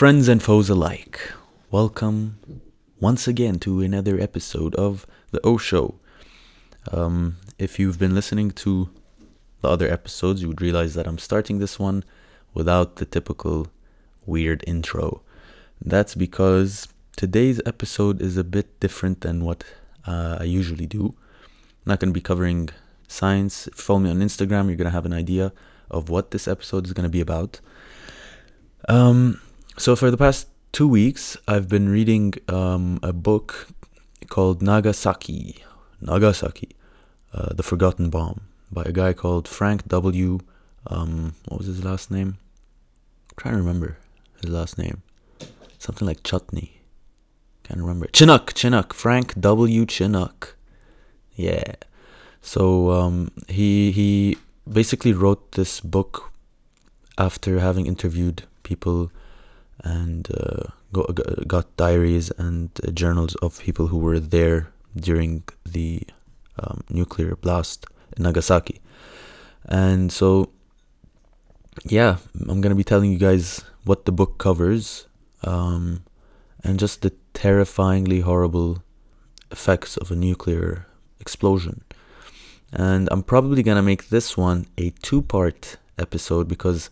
Friends and foes alike, welcome once again to another episode of The O Show. Um, if you've been listening to the other episodes, you would realize that I'm starting this one without the typical weird intro. That's because today's episode is a bit different than what uh, I usually do. I'm not going to be covering science. Follow me on Instagram, you're going to have an idea of what this episode is going to be about. Um, so, for the past two weeks, I've been reading um, a book called Nagasaki. Nagasaki, uh, The Forgotten Bomb, by a guy called Frank W. Um, what was his last name? I'm trying to remember his last name. Something like Chutney. Can't remember. Chinook, Chinook, Frank W. Chinook. Yeah. So um, he he basically wrote this book after having interviewed people and uh, got, got diaries and uh, journals of people who were there during the um, nuclear blast in Nagasaki. And so, yeah, I'm going to be telling you guys what the book covers um, and just the terrifyingly horrible effects of a nuclear explosion. And I'm probably going to make this one a two part episode because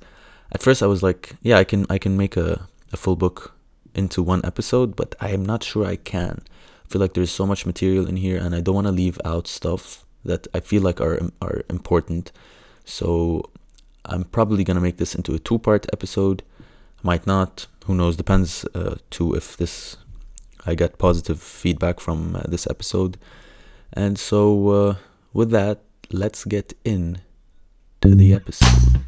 at first I was like, yeah, I can I can make a, a full book into one episode, but I am not sure I can. I feel like there's so much material in here and I don't want to leave out stuff that I feel like are are important. So I'm probably to make this into a two part episode. Might not, who knows, depends uh, too if this I get positive feedback from uh, this episode. And so uh, with that, let's get in to the episode.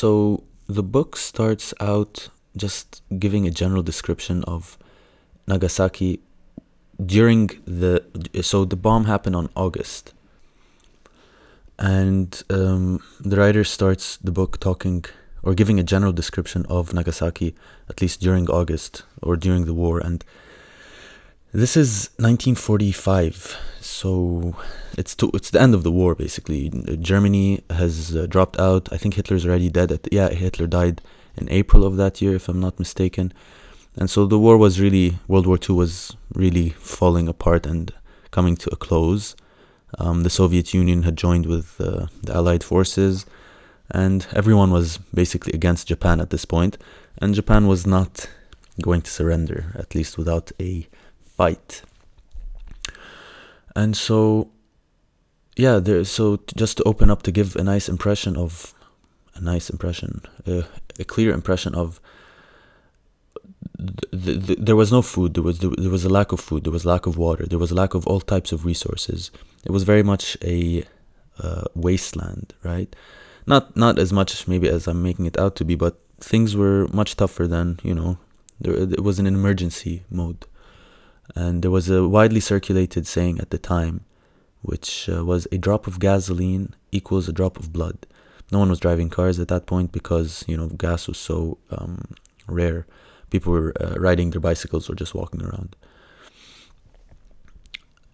So the book starts out just giving a general description of Nagasaki during the so the bomb happened on August, and um, the writer starts the book talking or giving a general description of Nagasaki at least during August or during the war, and this is 1945, so it's to, it's the end of the war basically. Germany has uh, dropped out. I think Hitler's already dead. At yeah, Hitler died in April of that year, if I'm not mistaken. And so the war was really, World War II was really falling apart and coming to a close. Um, the Soviet Union had joined with uh, the Allied forces, and everyone was basically against Japan at this point. And Japan was not going to surrender, at least without a fight. And so, yeah, there. So just to open up to give a nice impression of, a nice impression, uh, a clear impression of the, the, there was no food. There was there was a lack of food. There was lack of water. There was lack of all types of resources. It was very much a uh, wasteland, right? Not not as much maybe as I'm making it out to be, but things were much tougher than you know. There it was an emergency mode, and there was a widely circulated saying at the time, which uh, was a drop of gasoline equals a drop of blood. No one was driving cars at that point because you know gas was so um, rare people were uh, riding their bicycles or just walking around.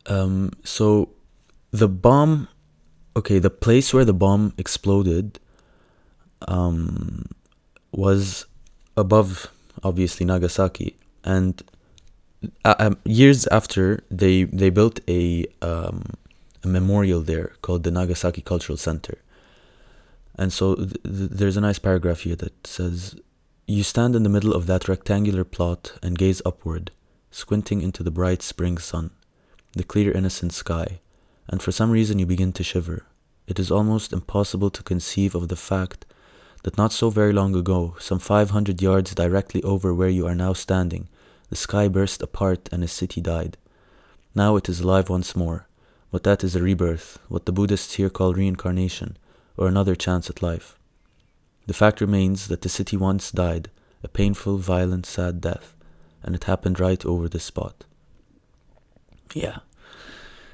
Um, so the bomb, okay, the place where the bomb exploded um, was above, obviously, Nagasaki. And uh, um, years after, they, they built a, um, a memorial there called the Nagasaki Cultural Center. And so th- th- there's a nice paragraph here that says you stand in the middle of that rectangular plot and gaze upward, squinting into the bright spring sun, the clear innocent sky, and for some reason you begin to shiver. It is almost impossible to conceive of the fact that not so very long ago, some 500 yards directly over where you are now standing, the sky burst apart and a city died. Now it is alive once more, but that is a rebirth, what the Buddhists here call reincarnation, or another chance at life. The fact remains that the city once died a painful, violent, sad death, and it happened right over this spot. Yeah,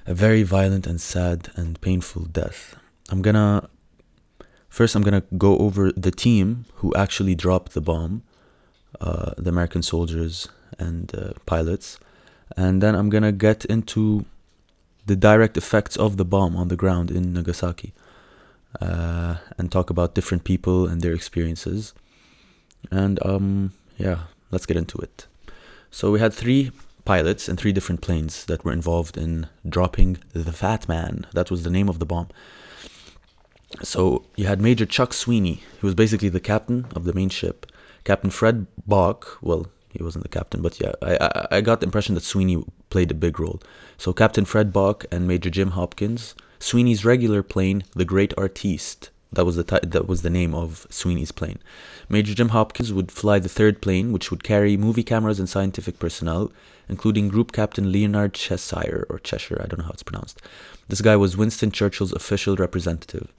a very violent and sad and painful death. I'm gonna First, I'm gonna go over the team who actually dropped the bomb, uh, the American soldiers and uh, pilots, and then I'm gonna get into the direct effects of the bomb on the ground in Nagasaki, uh, and talk about different people and their experiences. And um, yeah, let's get into it. So we had three pilots and three different planes that were involved in dropping the Fat Man. That was the name of the bomb. So you had Major Chuck Sweeney, who was basically the captain of the main ship. Captain Fred Bock, well, he wasn't the captain, but yeah, I, I, I got the impression that Sweeney played a big role. So Captain Fred Bock and Major Jim Hopkins. Sweeney's regular plane, the Great Artiste, that was the t- that was the name of Sweeney's plane. Major Jim Hopkins would fly the third plane, which would carry movie cameras and scientific personnel, including Group Captain Leonard Cheshire or Cheshire, I don't know how it's pronounced. This guy was Winston Churchill's official representative.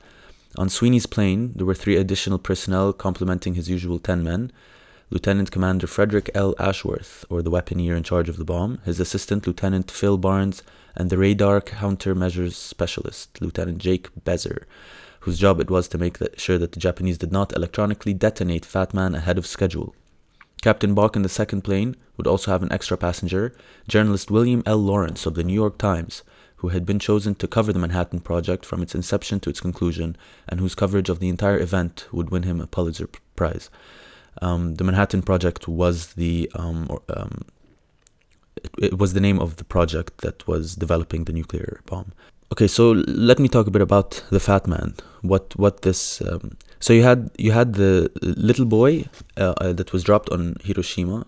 On Sweeney's plane, there were three additional personnel complementing his usual ten men. Lieutenant Commander Frederick L. Ashworth, or the weaponeer in charge of the bomb, his assistant Lieutenant Phil Barnes, and the radar countermeasures specialist, Lieutenant Jake Beser whose job it was to make sure that the Japanese did not electronically detonate Fat Man ahead of schedule. Captain Bock in the second plane would also have an extra passenger, journalist William L. Lawrence of the New York Times, who had been chosen to cover the Manhattan Project from its inception to its conclusion, and whose coverage of the entire event would win him a Pulitzer Prize. Um, the Manhattan Project was the um, or, um, it, it was the name of the project that was developing the nuclear bomb. Okay, so let me talk a bit about the Fat Man. What what this? Um, so you had you had the little boy uh, uh, that was dropped on Hiroshima,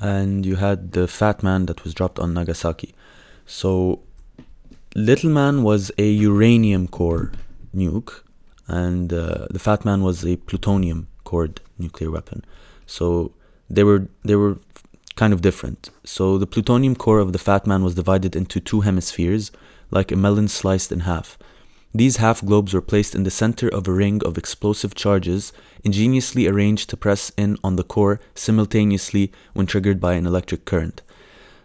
and you had the Fat Man that was dropped on Nagasaki. So Little Man was a uranium core nuke, and uh, the Fat Man was a plutonium cored nuclear weapon. So they were they were kind of different. So the plutonium core of the Fat Man was divided into two hemispheres like a melon sliced in half. These half globes were placed in the center of a ring of explosive charges, ingeniously arranged to press in on the core simultaneously when triggered by an electric current.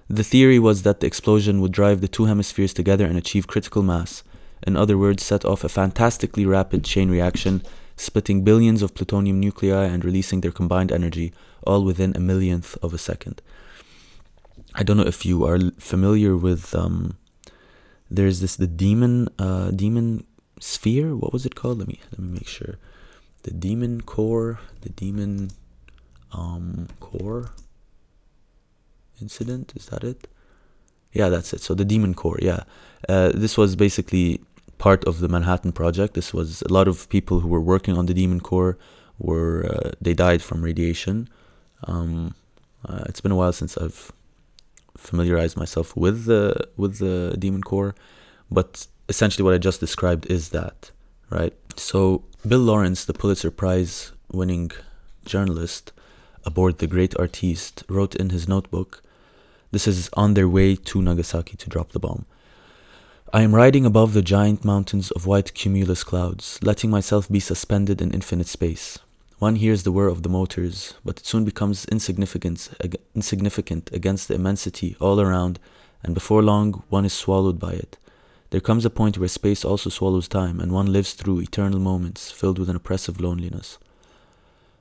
The theory was that the explosion would drive the two hemispheres together and achieve critical mass, in other words, set off a fantastically rapid chain reaction, splitting billions of plutonium nuclei and releasing their combined energy, all within a millionth of a second. I don't know if you are familiar with um, there's this the demon uh demon sphere? What was it called? Let me let me make sure. The demon core the demon um core incident is that it? Yeah that's it. So the demon core yeah. Uh, this was basically part of the manhattan project. This was a lot of people who were working on the demon core were uh, they died from radiation. Um, uh, it's been a while since i've familiarized myself with the with the demon core but essentially what i just described is that right? So bill lawrence the pulitzer prize winning journalist aboard the great artiste wrote in his notebook this is on their way to nagasaki to drop the bomb I am riding above the giant mountains of white cumulus clouds, letting myself be suspended in infinite space. One hears the whir of the motors, but it soon becomes insignificant, insignificant against the immensity all around, and before long one is swallowed by it. There comes a point where space also swallows time, and one lives through eternal moments filled with an oppressive loneliness.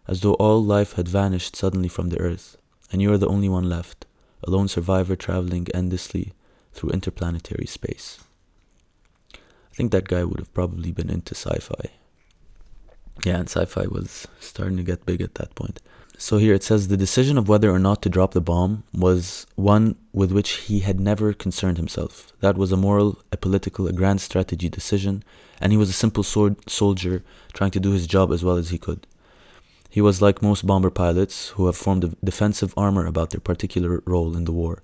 As though all life had vanished suddenly from the earth, and you are the only one left, a lone survivor traveling endlessly through interplanetary space. I think that guy would have probably been into sci fi. Yeah, and sci fi was starting to get big at that point. So here it says the decision of whether or not to drop the bomb was one with which he had never concerned himself. That was a moral, a political, a grand strategy decision, and he was a simple sword soldier trying to do his job as well as he could. He was like most bomber pilots who have formed a defensive armor about their particular role in the war.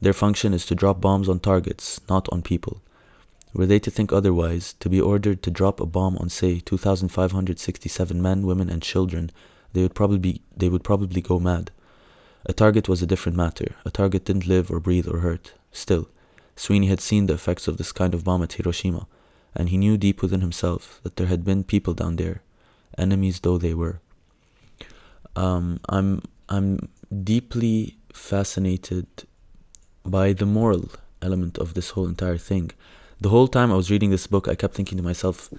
Their function is to drop bombs on targets, not on people. Were they to think otherwise, to be ordered to drop a bomb on, say, 2,567 men, women, and children, they would probably be, they would probably go mad. A target was a different matter. A target didn't live or breathe or hurt. Still, Sweeney had seen the effects of this kind of bomb at Hiroshima, and he knew deep within himself that there had been people down there, enemies though they were. Um, I'm I'm deeply fascinated by the moral element of this whole entire thing the whole time I was reading this book, I kept thinking to myself,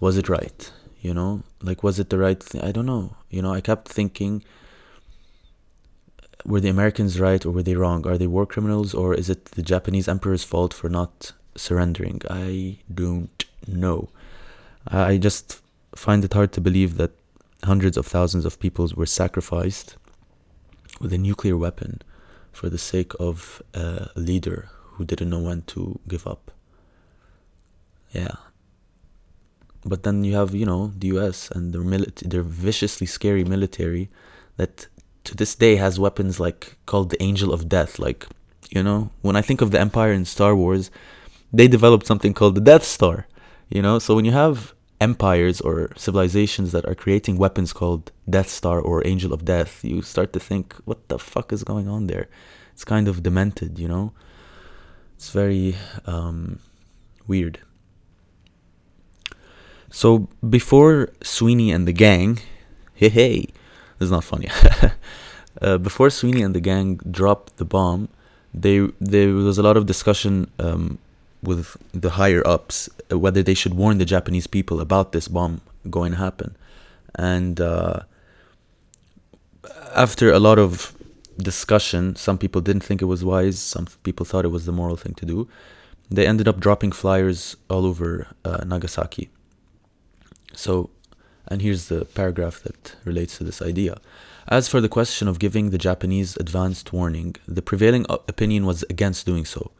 was it right? You know, like was it the right thing? I don't know. You know, I kept thinking were the Americans right or were they wrong? Are they war criminals or is it the Japanese emperor's fault for not surrendering? I don't know. I just find it hard to believe that hundreds of thousands of people were sacrificed with a nuclear weapon for the sake of a leader who didn't know when to give up. Yeah. But then you have, you know, the US and their, mili- their viciously scary military that to this day has weapons like called the Angel of Death. Like, you know, when I think of the Empire in Star Wars, they developed something called the Death Star. You know, so when you have empires or civilizations that are creating weapons called Death Star or Angel of Death, you start to think, what the fuck is going on there? It's kind of demented, you know? It's very um, weird. So before Sweeney and the gang, hey hey, this is not funny. uh, before Sweeney and the gang dropped the bomb, they there was a lot of discussion um, with the higher ups uh, whether they should warn the Japanese people about this bomb going to happen, and uh, after a lot of discussion, some people didn't think it was wise. Some people thought it was the moral thing to do. They ended up dropping flyers all over uh, Nagasaki. So, and here's the paragraph that relates to this idea. As for the question of giving the Japanese advanced warning, the prevailing opinion was against doing so.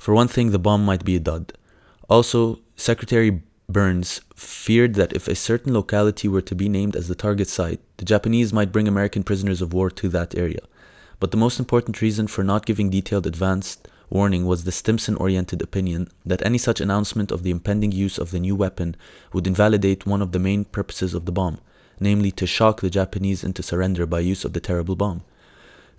For one thing, the bomb might be a dud. Also, Secretary Byrnes feared that if a certain locality were to be named as the target site, the Japanese might bring American prisoners of war to that area. But the most important reason for not giving detailed advanced warning was the Stimson oriented opinion that any such announcement of the impending use of the new weapon would invalidate one of the main purposes of the bomb namely to shock the Japanese into surrender by use of the terrible bomb.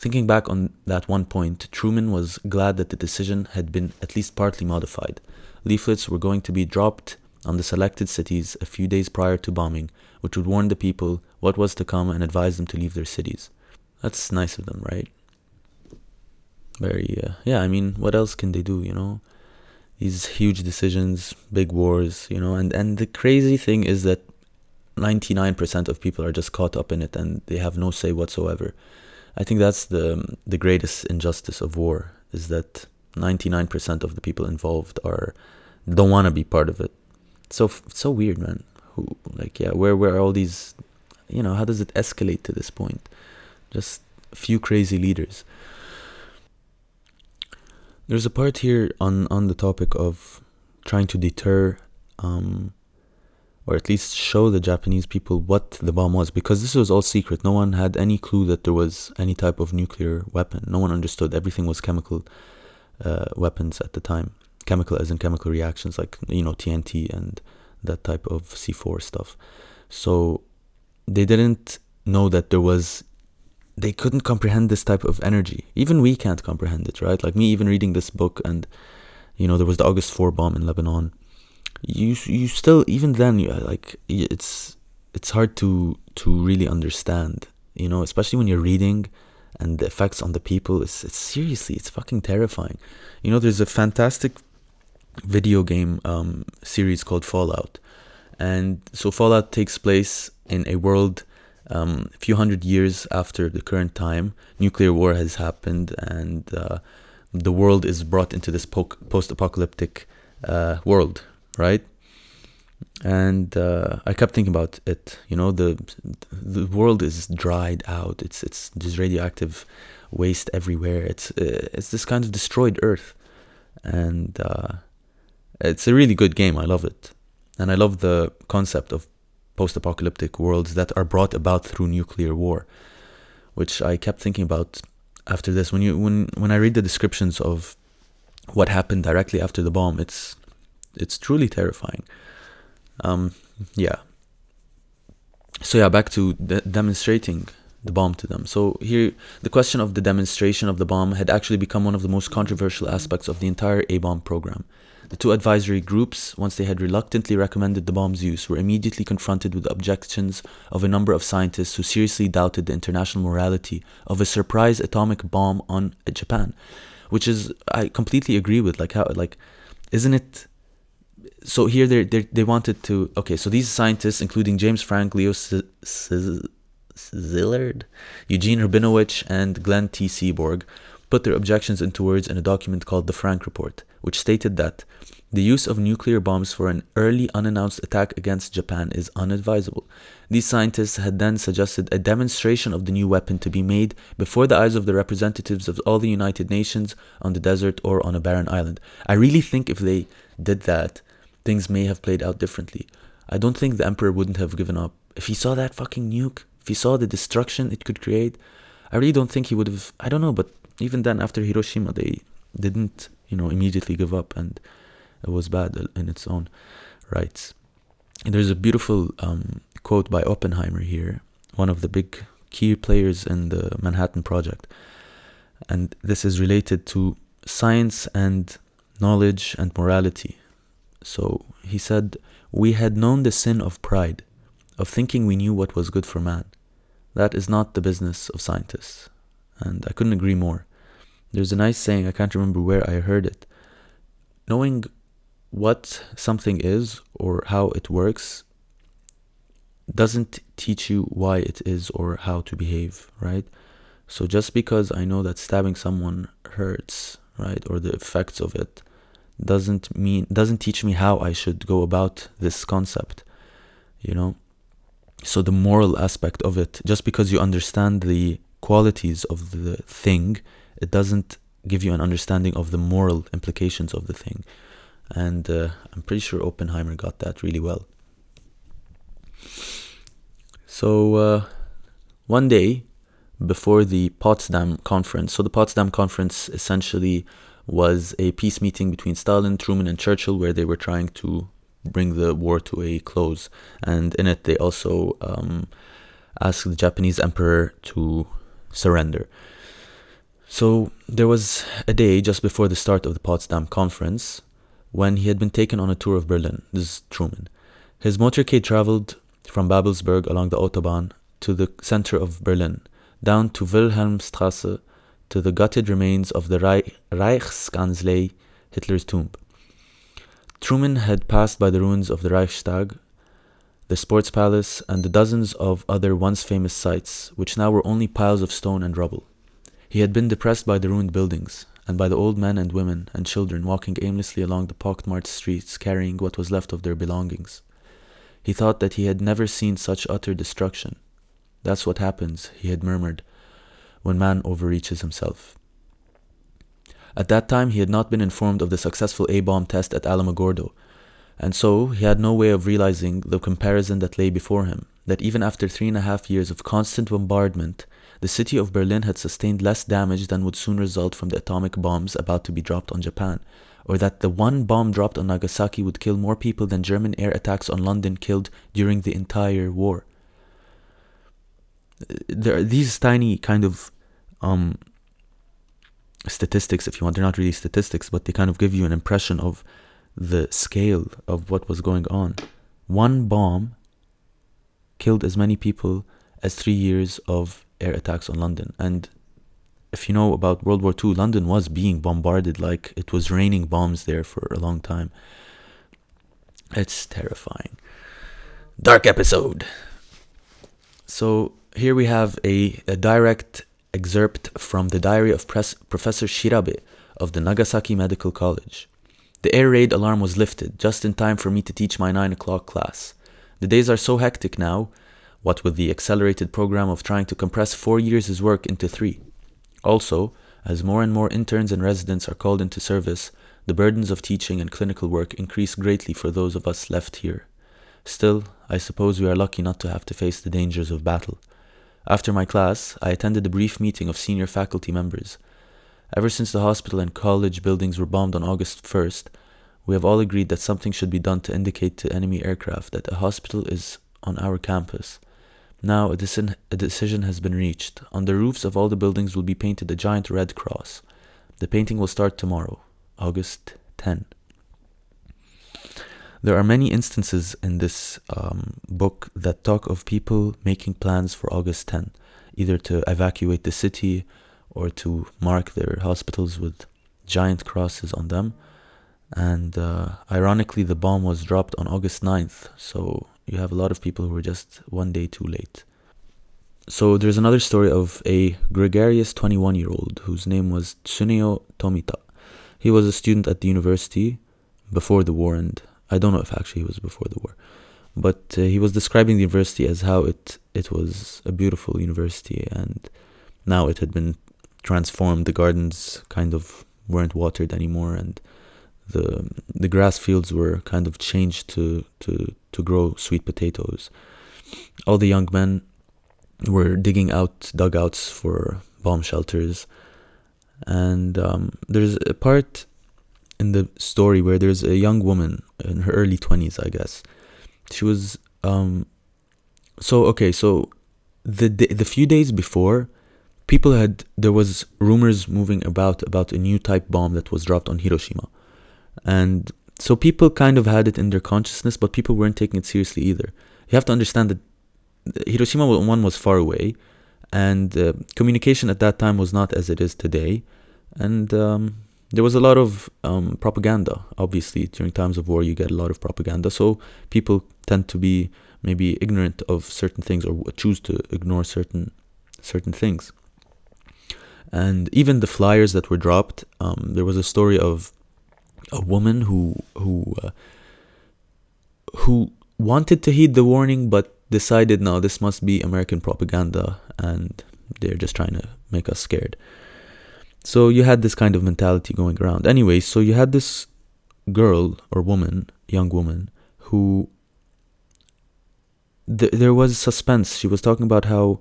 Thinking back on that one point, Truman was glad that the decision had been at least partly modified. Leaflets were going to be dropped on the selected cities a few days prior to bombing, which would warn the people what was to come and advise them to leave their cities. That's nice of them, right? Very, uh, yeah, I mean, what else can they do, you know? These huge decisions, big wars, you know, and, and the crazy thing is that 99% of people are just caught up in it and they have no say whatsoever. I think that's the the greatest injustice of war is that 99% of the people involved are don't want to be part of it. So so weird, man. Who like yeah, where where are all these you know, how does it escalate to this point? Just a few crazy leaders. There's a part here on on the topic of trying to deter um or at least show the Japanese people what the bomb was, because this was all secret. No one had any clue that there was any type of nuclear weapon. No one understood. Everything was chemical uh, weapons at the time. Chemical, as in chemical reactions, like you know TNT and that type of C4 stuff. So they didn't know that there was. They couldn't comprehend this type of energy. Even we can't comprehend it, right? Like me, even reading this book, and you know there was the August 4 bomb in Lebanon you you still even then you like it's it's hard to to really understand you know especially when you're reading and the effects on the people. It's it's seriously it's fucking terrifying. You know there's a fantastic video game um, series called fallout. And so fallout takes place in a world um, a few hundred years after the current time. Nuclear war has happened and uh, the world is brought into this po- post-apocalyptic uh, world right? And uh, I kept thinking about it. You know, the the world is dried out. It's it's there's radioactive waste everywhere. It's uh, it's this kind of destroyed Earth, and uh, it's a really good game. I love it, and I love the concept of post-apocalyptic worlds that are brought about through nuclear war, which I kept thinking about after this. When you when when I read the descriptions of what happened directly after the bomb, it's it's truly terrifying. Um, yeah. So yeah, back to de- demonstrating the bomb to them. So here, the question of the demonstration of the bomb had actually become one of the most controversial aspects of the entire A bomb program. The two advisory groups, once they had reluctantly recommended the bomb's use, were immediately confronted with objections of a number of scientists who seriously doubted the international morality of a surprise atomic bomb on Japan, which is I completely agree with. Like how, like, isn't it so here they they wanted to okay. So these scientists, including James Franck, Leo S- Eugene Rabinowitch, and Glenn T. Seaborg, put their objections into words in a document called the Franck Report, which stated that the use of nuclear bombs for an early unannounced attack against Japan is unadvisable. These scientists had then suggested a demonstration of the new weapon to be made before the eyes of the representatives of all the United Nations on the desert or on a barren island. I really think if they did that, things may have played out differently. I don't think the Emperor wouldn't have given up. If he saw that fucking nuke, if he saw the destruction it could create, I really don't think he would have. I don't know, but even then, after Hiroshima, they didn't, you know, immediately give up and it was bad in its own rights. And there's a beautiful um, quote by Oppenheimer here, one of the big key players in the Manhattan Project. And this is related to science and knowledge and morality. So he said, We had known the sin of pride, of thinking we knew what was good for man. That is not the business of scientists. And I couldn't agree more. There's a nice saying, I can't remember where I heard it. Knowing what something is or how it works doesn't teach you why it is or how to behave, right? So just because I know that stabbing someone hurts, right, or the effects of it, doesn't mean doesn't teach me how I should go about this concept, you know. So the moral aspect of it, just because you understand the qualities of the thing, it doesn't give you an understanding of the moral implications of the thing and uh, I'm pretty sure Oppenheimer got that really well. So uh, one day before the Potsdam conference, so the Potsdam conference essentially was a peace meeting between Stalin, Truman, and Churchill, where they were trying to bring the war to a close, and in it they also um, asked the Japanese emperor to surrender. So there was a day just before the start of the Potsdam conference when he had been taken on a tour of Berlin. This is Truman. His motorcade traveled from Babelsberg along the Autobahn to the center of Berlin, down to Wilhelmstrasse to the gutted remains of the Reich- Reichskanzlei, Hitler's tomb. Truman had passed by the ruins of the Reichstag, the Sports Palace, and the dozens of other once famous sites, which now were only piles of stone and rubble. He had been depressed by the ruined buildings, and by the old men and women and children walking aimlessly along the pockmarked streets carrying what was left of their belongings. He thought that he had never seen such utter destruction. That's what happens, he had murmured, when man overreaches himself. At that time, he had not been informed of the successful A bomb test at Alamogordo, and so he had no way of realizing the comparison that lay before him that even after three and a half years of constant bombardment, the city of Berlin had sustained less damage than would soon result from the atomic bombs about to be dropped on Japan, or that the one bomb dropped on Nagasaki would kill more people than German air attacks on London killed during the entire war. There are these tiny kind of um, statistics, if you want. They're not really statistics, but they kind of give you an impression of the scale of what was going on. One bomb killed as many people as three years of air attacks on London. And if you know about World War II, London was being bombarded like it was raining bombs there for a long time. It's terrifying. Dark episode. So here we have a, a direct excerpt from the diary of Pres- Professor Shirabe of the Nagasaki Medical College. The air raid alarm was lifted just in time for me to teach my 9 o'clock class. The days are so hectic now what with the accelerated program of trying to compress four years' work into three. Also, as more and more interns and residents are called into service, the burdens of teaching and clinical work increase greatly for those of us left here. Still, I suppose we are lucky not to have to face the dangers of battle. After my class, I attended a brief meeting of senior faculty members. Ever since the hospital and college buildings were bombed on August 1st, we have all agreed that something should be done to indicate to enemy aircraft that a hospital is on our campus now a, a decision has been reached. On the roofs of all the buildings will be painted a giant red cross. The painting will start tomorrow, August 10. There are many instances in this um, book that talk of people making plans for August 10, either to evacuate the city or to mark their hospitals with giant crosses on them. And uh, ironically, the bomb was dropped on August 9th. So you have a lot of people who were just one day too late. So there's another story of a gregarious 21 year old whose name was Tsuneo Tomita. He was a student at the university before the war, and I don't know if actually he was before the war, but uh, he was describing the university as how it it was a beautiful university, and now it had been transformed. The gardens kind of weren't watered anymore, and the the grass fields were kind of changed to to to grow sweet potatoes. All the young men were digging out dugouts for bomb shelters, and um, there's a part in the story where there's a young woman in her early twenties, I guess. She was um, so okay. So the the few days before, people had there was rumors moving about about a new type bomb that was dropped on Hiroshima and so people kind of had it in their consciousness, but people weren't taking it seriously either. You have to understand that Hiroshima one was far away, and uh, communication at that time was not as it is today, and um, there was a lot of um, propaganda. Obviously, during times of war, you get a lot of propaganda, so people tend to be maybe ignorant of certain things or choose to ignore certain certain things. And even the flyers that were dropped, um, there was a story of a woman who who uh, who wanted to heed the warning but decided no this must be american propaganda and they're just trying to make us scared so you had this kind of mentality going around anyway so you had this girl or woman young woman who th- there was suspense she was talking about how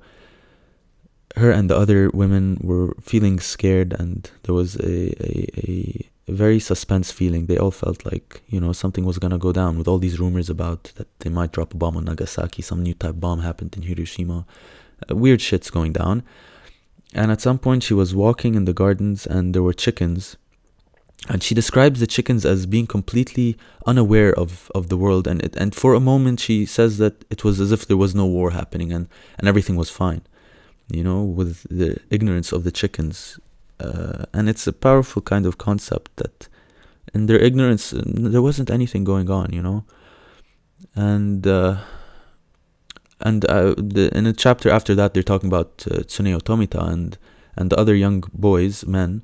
her and the other women were feeling scared and there was a, a, a very suspense feeling. They all felt like, you know, something was going to go down with all these rumors about that they might drop a bomb on Nagasaki, some new type bomb happened in Hiroshima. Uh, weird shit's going down. And at some point, she was walking in the gardens and there were chickens. And she describes the chickens as being completely unaware of, of the world. And, it, and for a moment, she says that it was as if there was no war happening and, and everything was fine. You know, with the ignorance of the chickens uh, and it's a powerful kind of concept that in their ignorance there wasn't anything going on you know and uh, and uh, the, in a chapter after that they're talking about uh, Tsuneo Tomita and and the other young boys men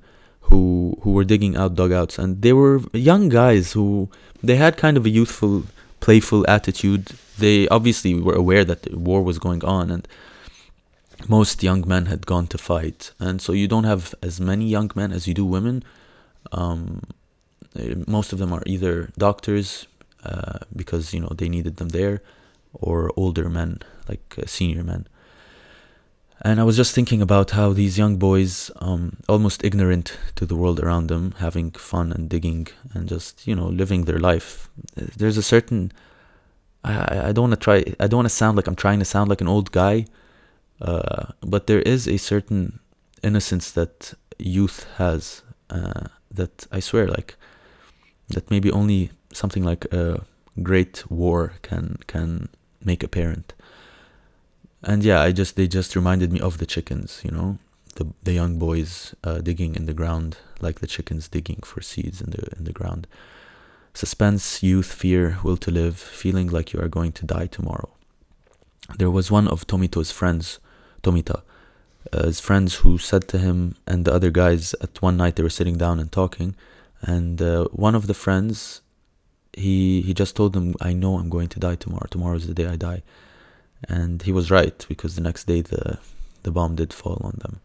who who were digging out dugouts. And they were young guys who they had kind of a youthful playful attitude. They obviously were aware that the war was going on and most young men had gone to fight, and so you don't have as many young men as you do women. Um, eh, most of them are either doctors uh, because you know they needed them there, or older men like uh, senior men. And I was just thinking about how these young boys, um, almost ignorant to the world around them, having fun and digging and just you know living their life. There's a certain I, I don't want to try. I don't want to sound like I'm trying to sound like an old guy uh, but there is a certain innocence that youth has uh, that I swear, like that maybe only something like a great war can can make apparent. And yeah, I just they just reminded me of the chickens, you know, the the young boys uh, digging in the ground like the chickens digging for seeds in the in the ground. Suspense, youth, fear, will to live, feeling like you are going to die tomorrow. There was one of Tomito's friends Tomita, uh, his friends who said to him and the other guys at one night they were sitting down and talking, and uh, one of the friends, he he just told them, "I know I'm going to die tomorrow. Tomorrow is the day I die," and he was right because the next day the the bomb did fall on them.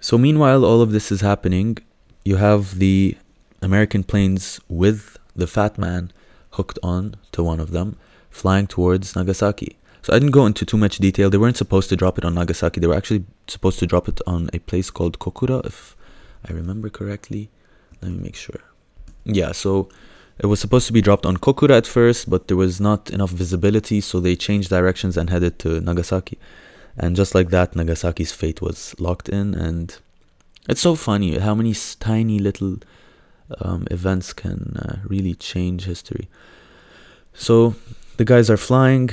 So meanwhile, all of this is happening. You have the American planes with the fat man hooked on to one of them, flying towards Nagasaki. So I didn't go into too much detail. They weren't supposed to drop it on Nagasaki. They were actually supposed to drop it on a place called Kokura, if I remember correctly. Let me make sure. Yeah, so it was supposed to be dropped on Kokura at first, but there was not enough visibility, so they changed directions and headed to Nagasaki. And just like that, Nagasaki's fate was locked in. And it's so funny how many tiny little um, events can uh, really change history. So the guys are flying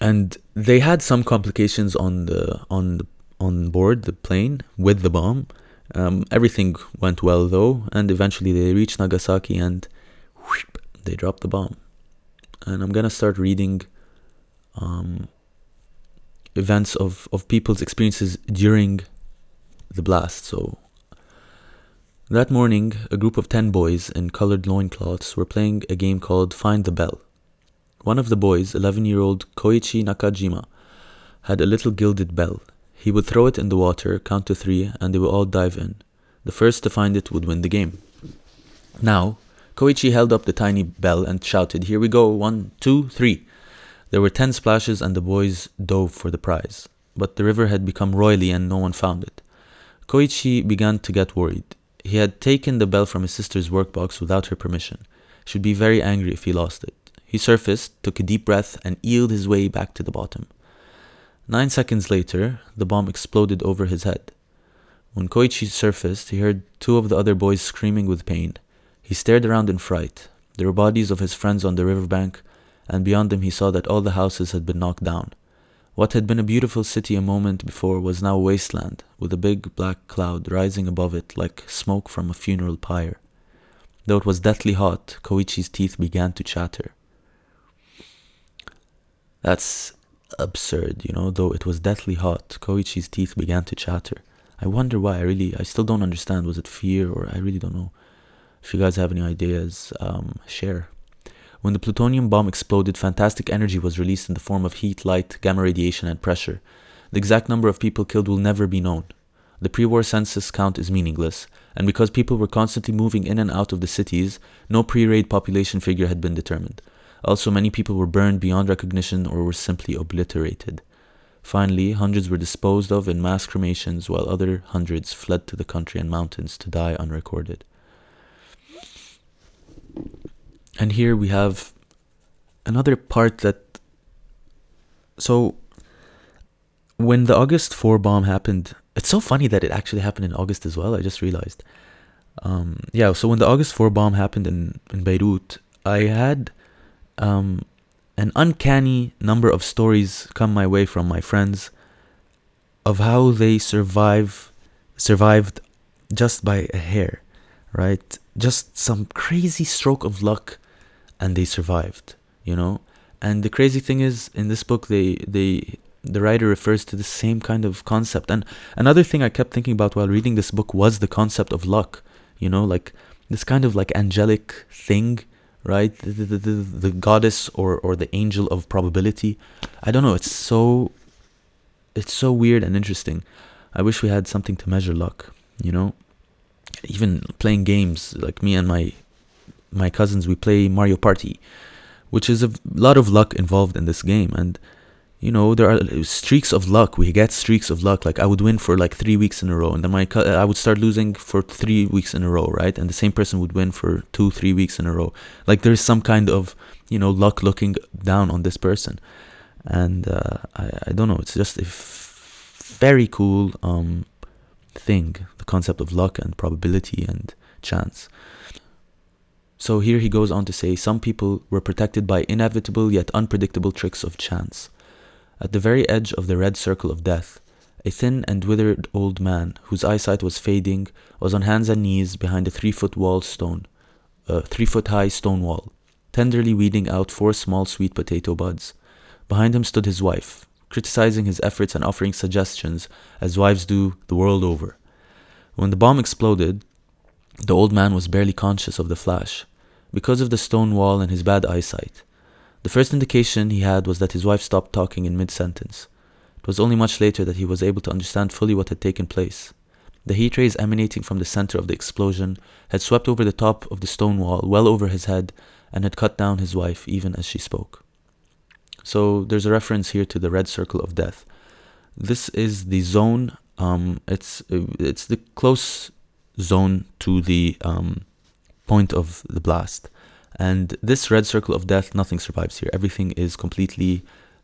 and they had some complications on the on the, on board the plane with the bomb Um, everything went well though, and eventually they reached Nagasaki and they dropped the bomb. And I'm gonna start reading um, events of, of people's experiences during the blast. So that morning, a group of 10 boys in colored loincloths were playing a game called Find the Bell. One of the boys, 11 year old Koichi Nakajima, had a little gilded bell. He would throw it in the water, count to three, and they would all dive in. The first to find it would win the game. Now, Koichi held up the tiny bell and shouted, Here we go, one, two, three. There were ten splashes, and the boys dove for the prize. But the river had become roily, and no one found it. Koichi began to get worried. He had taken the bell from his sister's workbox without her permission. She would be very angry if he lost it. He surfaced, took a deep breath, and eeled his way back to the bottom. Nine seconds later, the bomb exploded over his head. When Koichi surfaced, he heard two of the other boys screaming with pain. He stared around in fright. There were bodies of his friends on the riverbank, and beyond them he saw that all the houses had been knocked down. What had been a beautiful city a moment before was now a wasteland, with a big black cloud rising above it like smoke from a funeral pyre. Though it was deathly hot, Koichi's teeth began to chatter. That's absurd, you know, though it was deathly hot, Koichi's teeth began to chatter. I wonder why, I really, I still don't understand. Was it fear or I really don't know. If you guys have any ideas, um, share. When the plutonium bomb exploded, fantastic energy was released in the form of heat, light, gamma radiation, and pressure. The exact number of people killed will never be known. The pre war census count is meaningless, and because people were constantly moving in and out of the cities, no pre raid population figure had been determined. Also, many people were burned beyond recognition or were simply obliterated. Finally, hundreds were disposed of in mass cremations, while other hundreds fled to the country and mountains to die unrecorded. And here we have another part that. So, when the August 4 bomb happened, it's so funny that it actually happened in August as well. I just realized. Um, yeah, so when the August 4 bomb happened in, in Beirut, I had um, an uncanny number of stories come my way from my friends of how they survive survived just by a hair, right? Just some crazy stroke of luck and they survived, you know? And the crazy thing is in this book they they the writer refers to the same kind of concept. And another thing I kept thinking about while reading this book was the concept of luck, you know, like this kind of like angelic thing right? The, the, the, the goddess or, or the angel of probability. I don't know. It's so it's so weird and interesting. I wish we had something to measure luck. You know, even playing games like me and my my cousins, we play Mario Party, which is a lot of luck involved in this game, and you know there are streaks of luck. We get streaks of luck. Like i would win for like three weeks in a row and then my i would start losing for three weeks in a row right? And the same person would win for two three weeks in a row. Like there's some kind of you know luck looking down on this person. And uh, I, I don't know. It's just a f- very cool um thing the concept of luck and probability and chance. So here he goes on to say some people were protected by inevitable yet unpredictable tricks of chance at the very edge of the red circle of death, a thin and withered old man, whose eyesight was fading, was on hands and knees behind a three foot wall stone, a three foot high stone wall, tenderly weeding out four small sweet potato buds. Behind him stood his wife, criticizing his efforts and offering suggestions, as wives do the world over. When the bomb exploded, the old man was barely conscious of the flash, because of the stone wall and his bad eyesight. The first indication he had was that his wife stopped talking in mid sentence. It was only much later that he was able to understand fully what had taken place. The heat rays emanating from the center of the explosion had swept over the top of the stone wall, well over his head, and had cut down his wife even as she spoke. So there's a reference here to the red circle of death. This is the zone. Um, it's it's the close zone to the um, point of the blast. And this red circle of death, nothing survives here. Everything is completely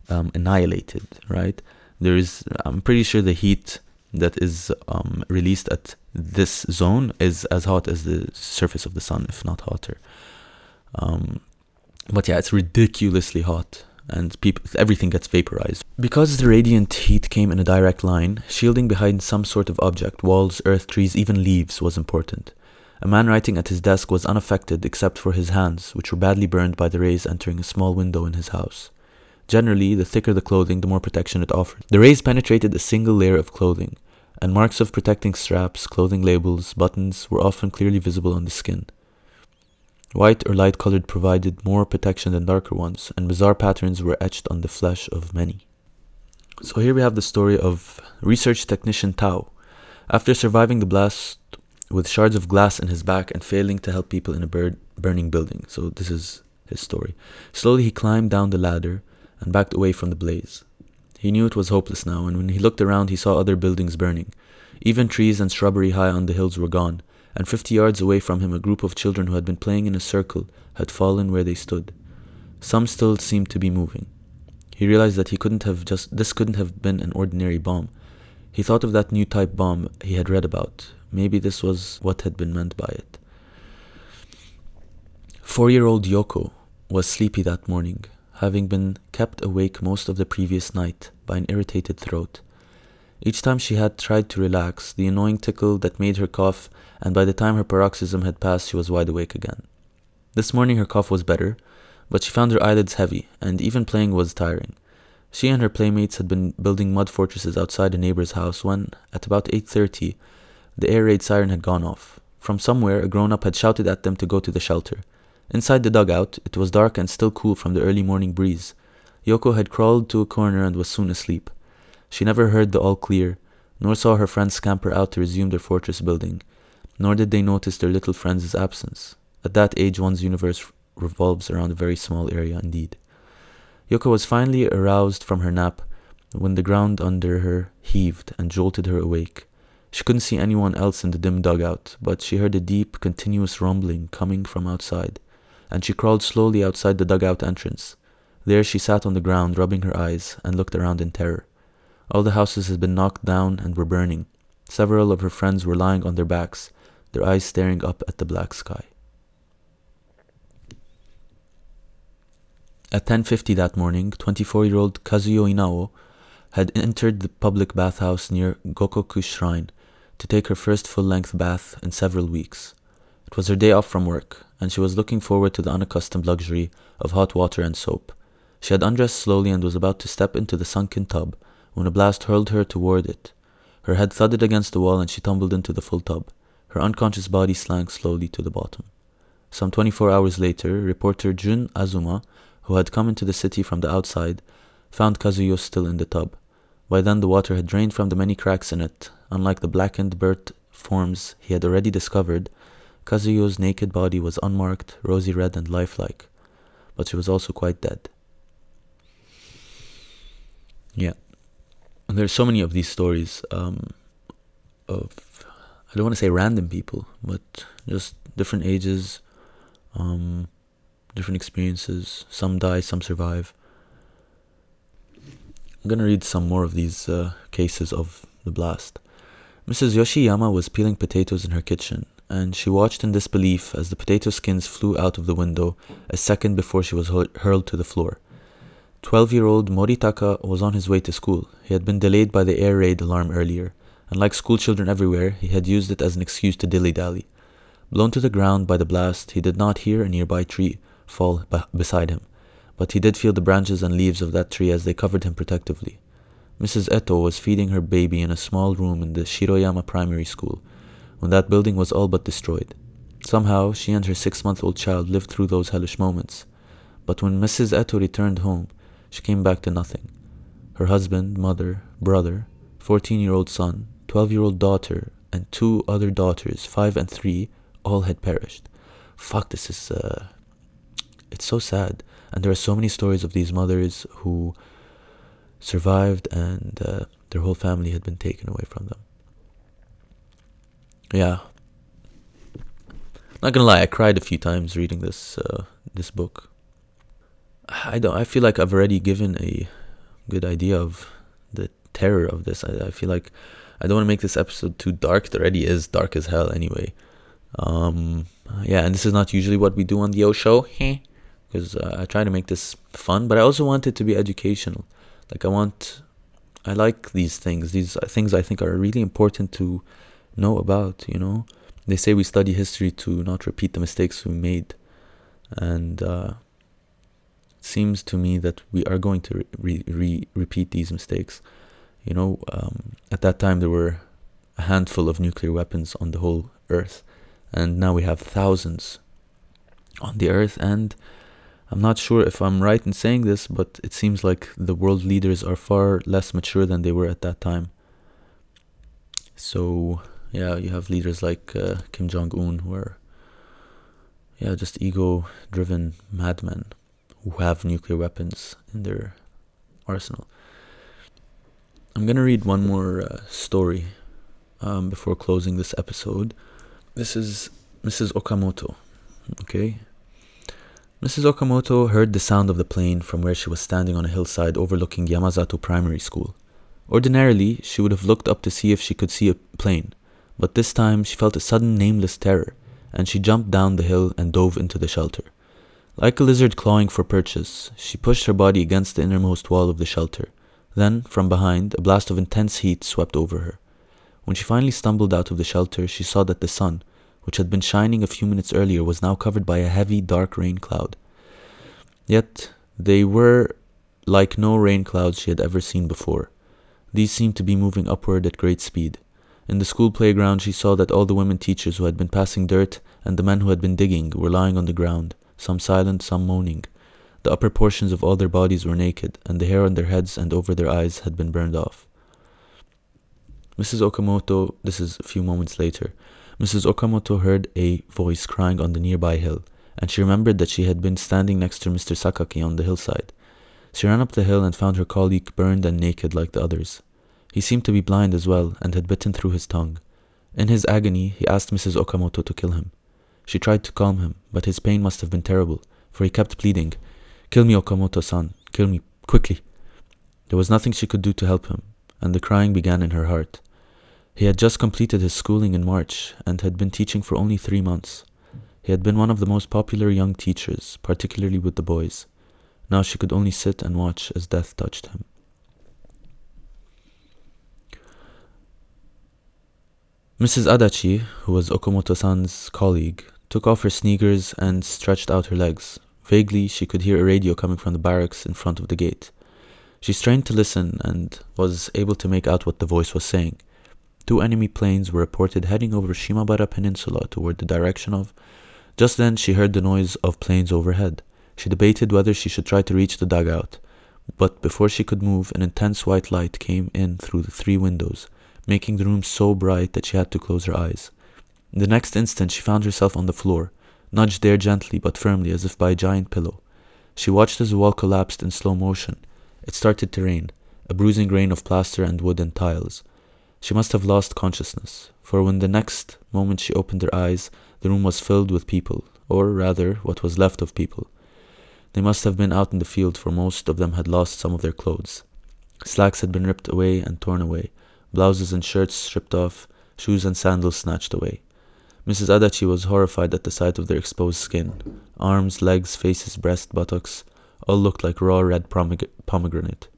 um, annihilated, right? There is, I'm pretty sure the heat that is um, released at this zone is as hot as the surface of the sun, if not hotter. Um, but yeah, it's ridiculously hot. and people, everything gets vaporized. Because the radiant heat came in a direct line, shielding behind some sort of object, walls, earth, trees, even leaves, was important. A man writing at his desk was unaffected except for his hands, which were badly burned by the rays entering a small window in his house. Generally, the thicker the clothing, the more protection it offered. The rays penetrated a single layer of clothing, and marks of protecting straps, clothing labels, buttons were often clearly visible on the skin. White or light colored provided more protection than darker ones, and bizarre patterns were etched on the flesh of many. So here we have the story of research technician Tao. After surviving the blast with shards of glass in his back and failing to help people in a burning building. So this is his story. Slowly he climbed down the ladder and backed away from the blaze. He knew it was hopeless now, and when he looked around he saw other buildings burning. Even trees and shrubbery high on the hills were gone, and fifty yards away from him a group of children who had been playing in a circle had fallen where they stood. Some still seemed to be moving. He realized that he couldn't have just this couldn't have been an ordinary bomb. He thought of that new type bomb he had read about, Maybe this was what had been meant by it. Four year old Yoko was sleepy that morning, having been kept awake most of the previous night by an irritated throat. Each time she had tried to relax, the annoying tickle that made her cough, and by the time her paroxysm had passed, she was wide awake again. This morning her cough was better, but she found her eyelids heavy, and even playing was tiring. She and her playmates had been building mud fortresses outside a neighbor's house when, at about 8:30, the air raid siren had gone off. From somewhere, a grown up had shouted at them to go to the shelter. Inside the dugout, it was dark and still cool from the early morning breeze. Yoko had crawled to a corner and was soon asleep. She never heard the all clear, nor saw her friends scamper out to resume their fortress building, nor did they notice their little friends' absence. At that age, one's universe revolves around a very small area indeed. Yoko was finally aroused from her nap when the ground under her heaved and jolted her awake. She couldn't see anyone else in the dim dugout, but she heard a deep, continuous rumbling coming from outside, and she crawled slowly outside the dugout entrance. There she sat on the ground, rubbing her eyes, and looked around in terror. All the houses had been knocked down and were burning. Several of her friends were lying on their backs, their eyes staring up at the black sky. At 10:50 that morning, 24-year-old Kazuyo Inao had entered the public bathhouse near Gokoku Shrine to take her first full length bath in several weeks. It was her day off from work, and she was looking forward to the unaccustomed luxury of hot water and soap. She had undressed slowly and was about to step into the sunken tub when a blast hurled her toward it. Her head thudded against the wall and she tumbled into the full tub. Her unconscious body slank slowly to the bottom. Some 24 hours later, reporter Jun Azuma, who had come into the city from the outside, found Kazuyo still in the tub. By then, the water had drained from the many cracks in it, Unlike the blackened burnt forms he had already discovered, Kazuyo's naked body was unmarked, rosy red, and lifelike, but she was also quite dead. Yeah. And there's so many of these stories um, of, I don't want to say random people, but just different ages, um, different experiences. Some die, some survive. I'm going to read some more of these uh, cases of the blast. Mrs. Yoshiyama was peeling potatoes in her kitchen, and she watched in disbelief as the potato skins flew out of the window a second before she was hurled to the floor. Twelve year old Moritaka was on his way to school. He had been delayed by the air raid alarm earlier, and like schoolchildren everywhere, he had used it as an excuse to dilly dally. Blown to the ground by the blast, he did not hear a nearby tree fall beside him, but he did feel the branches and leaves of that tree as they covered him protectively. Mrs. Eto was feeding her baby in a small room in the Shiroyama Primary School when that building was all but destroyed. Somehow, she and her six month old child lived through those hellish moments. But when Mrs. Eto returned home, she came back to nothing. Her husband, mother, brother, 14 year old son, 12 year old daughter, and two other daughters, five and three, all had perished. Fuck, this is, uh, it's so sad. And there are so many stories of these mothers who survived and uh, their whole family had been taken away from them. Yeah. Not gonna lie, I cried a few times reading this uh, this book. I don't. I feel like I've already given a good idea of the terror of this. I, I feel like I don't want to make this episode too dark. It already is dark as hell anyway. Um, yeah, and this is not usually what we do on the O show. Because uh, I try to make this fun, but I also want it to be educational. Like I want, I like these things. These things I think are really important to know about. You know, they say we study history to not repeat the mistakes we made, and uh, it seems to me that we are going to re- re- repeat these mistakes. You know, um, at that time there were a handful of nuclear weapons on the whole Earth, and now we have thousands on the Earth. And I'm not sure if I'm right in saying this, but it seems like the world leaders are far less mature than they were at that time. So yeah, you have leaders like uh, Kim Jong Un who are yeah just ego-driven madmen who have nuclear weapons in their arsenal. I'm gonna read one more uh, story um, before closing this episode. This is Mrs. Okamoto. Okay. Mrs. Okamoto heard the sound of the plane from where she was standing on a hillside overlooking Yamazato Primary School. Ordinarily, she would have looked up to see if she could see a plane, but this time she felt a sudden nameless terror, and she jumped down the hill and dove into the shelter. Like a lizard clawing for purchase, she pushed her body against the innermost wall of the shelter. Then, from behind, a blast of intense heat swept over her. When she finally stumbled out of the shelter, she saw that the sun, which had been shining a few minutes earlier, was now covered by a heavy, dark rain cloud. Yet, they were like no rain clouds she had ever seen before. These seemed to be moving upward at great speed. In the school playground, she saw that all the women teachers who had been passing dirt and the men who had been digging were lying on the ground, some silent, some moaning. The upper portions of all their bodies were naked, and the hair on their heads and over their eyes had been burned off. Mrs. Okamoto, this is a few moments later, Mrs. Okamoto heard a voice crying on the nearby hill, and she remembered that she had been standing next to Mr. Sakaki on the hillside. She ran up the hill and found her colleague burned and naked like the others. He seemed to be blind as well, and had bitten through his tongue. In his agony, he asked Mrs. Okamoto to kill him. She tried to calm him, but his pain must have been terrible, for he kept pleading, Kill me, Okamoto san. Kill me, quickly. There was nothing she could do to help him, and the crying began in her heart. He had just completed his schooling in March and had been teaching for only three months. He had been one of the most popular young teachers, particularly with the boys. Now she could only sit and watch as death touched him. Mrs. Adachi, who was Okamoto san's colleague, took off her sneakers and stretched out her legs, Vaguely, she could hear a radio coming from the barracks in front of the gate. She strained to listen and was able to make out what the voice was saying. Two enemy planes were reported heading over Shimabara Peninsula toward the direction of. Just then, she heard the noise of planes overhead. She debated whether she should try to reach the dugout, but before she could move, an intense white light came in through the three windows, making the room so bright that she had to close her eyes. The next instant, she found herself on the floor, nudged there gently but firmly as if by a giant pillow. She watched as the wall collapsed in slow motion. It started to rain, a bruising rain of plaster and wood and tiles. She must have lost consciousness, for when the next moment she opened her eyes, the room was filled with people, or rather, what was left of people. They must have been out in the field, for most of them had lost some of their clothes. Slacks had been ripped away and torn away, blouses and shirts stripped off, shoes and sandals snatched away. Mrs. Adachi was horrified at the sight of their exposed skin. Arms, legs, faces, breast, buttocks, all looked like raw red pomegranate.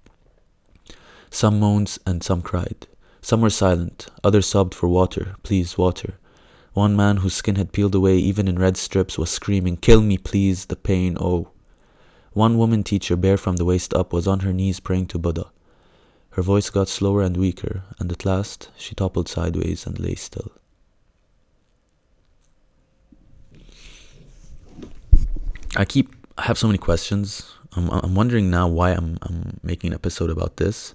Some moaned and some cried. Some were silent, others sobbed for water, please, water. One man whose skin had peeled away even in red strips was screaming, Kill me, please, the pain, oh. One woman teacher, bare from the waist up, was on her knees praying to Buddha. Her voice got slower and weaker, and at last she toppled sideways and lay still. I keep I have so many questions. I'm I'm wondering now why I'm I'm making an episode about this.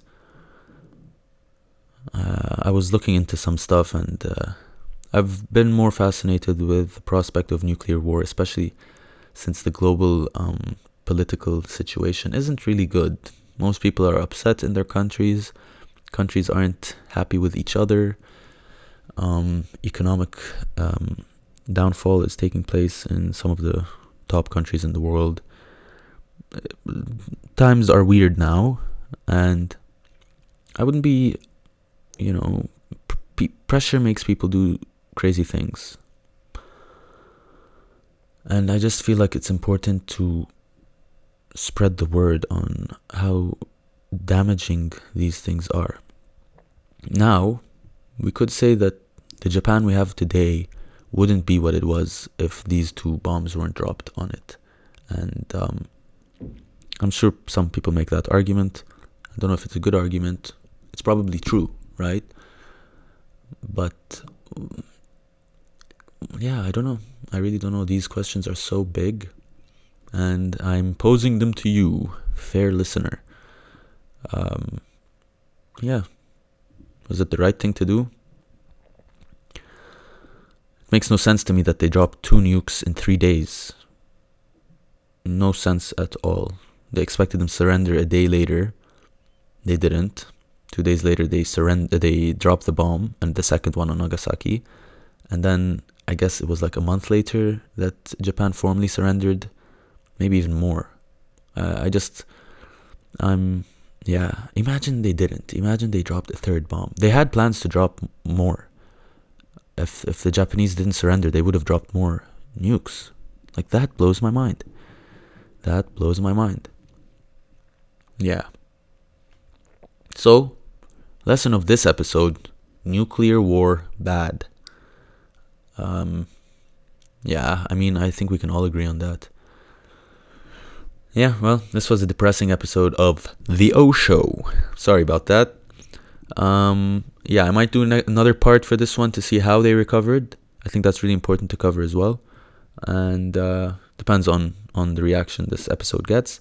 Uh, I was looking into some stuff and uh, I've been more fascinated with the prospect of nuclear war, especially since the global um, political situation isn't really good. Most people are upset in their countries. Countries aren't happy with each other. Um, economic um, downfall is taking place in some of the top countries in the world. Times are weird now, and I wouldn't be, you know, p- pressure makes people do crazy things. And I just feel like it's important to spread the word on how damaging these things are. Now, we could say that the Japan we have today wouldn't be what it was if these two bombs weren't dropped on it. And um, I'm sure some people make that argument. I don't know if it's a good argument. It's probably true, right? But yeah, I don't know. I really don't know. These questions are so big, and I'm posing them to you, fair listener. Um, yeah, was it the right thing to do? It makes no sense to me that they dropped two nukes in three days. No sense at all. They expected them to surrender a day later. They didn't. Two days later, they surrender. They dropped the bomb and the second one on Nagasaki, and then I guess it was like a month later that Japan formally surrendered, maybe even more. Uh, I just, I'm, yeah. Imagine they didn't. Imagine they dropped a third bomb. They had plans to drop more. If if the Japanese didn't surrender, they would have dropped more nukes. Like that blows my mind. That blows my mind. Yeah. So, lesson of this episode: nuclear war bad. Um, yeah, I mean, I think we can all agree on that. Yeah, well, this was a depressing episode of The O Show. Sorry about that. Um, yeah, I might do ne- another part for this one to see how they recovered. I think that's really important to cover as well. And uh, depends on, on the reaction this episode gets.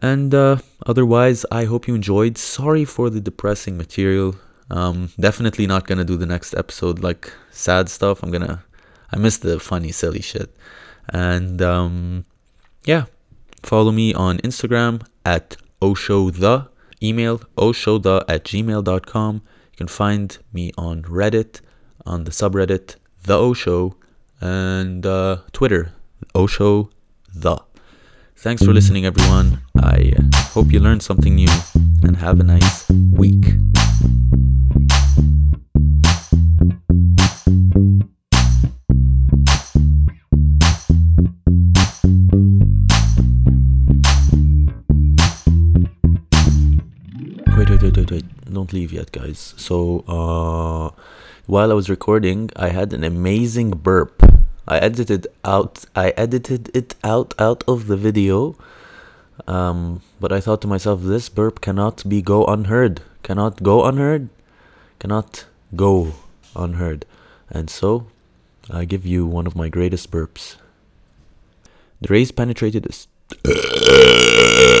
And uh, otherwise, I hope you enjoyed. Sorry for the depressing material. Um, definitely not gonna do the next episode like sad stuff. I'm gonna, I miss the funny, silly shit. And um, yeah, follow me on Instagram at oshowthe, email oshowthe at gmail.com. You can find me on Reddit, on the subreddit, the O Show, and uh, Twitter, Osho the. Thanks for listening, everyone. I hope you learned something new and have a nice week. Wait, wait, wait, wait, wait. Don't leave yet, guys. So, uh, while I was recording, I had an amazing burp. I edited out. I edited it out out of the video. Um, but I thought to myself, this burp cannot be go unheard. Cannot go unheard. Cannot go unheard. And so, I give you one of my greatest burps. The rays penetrated.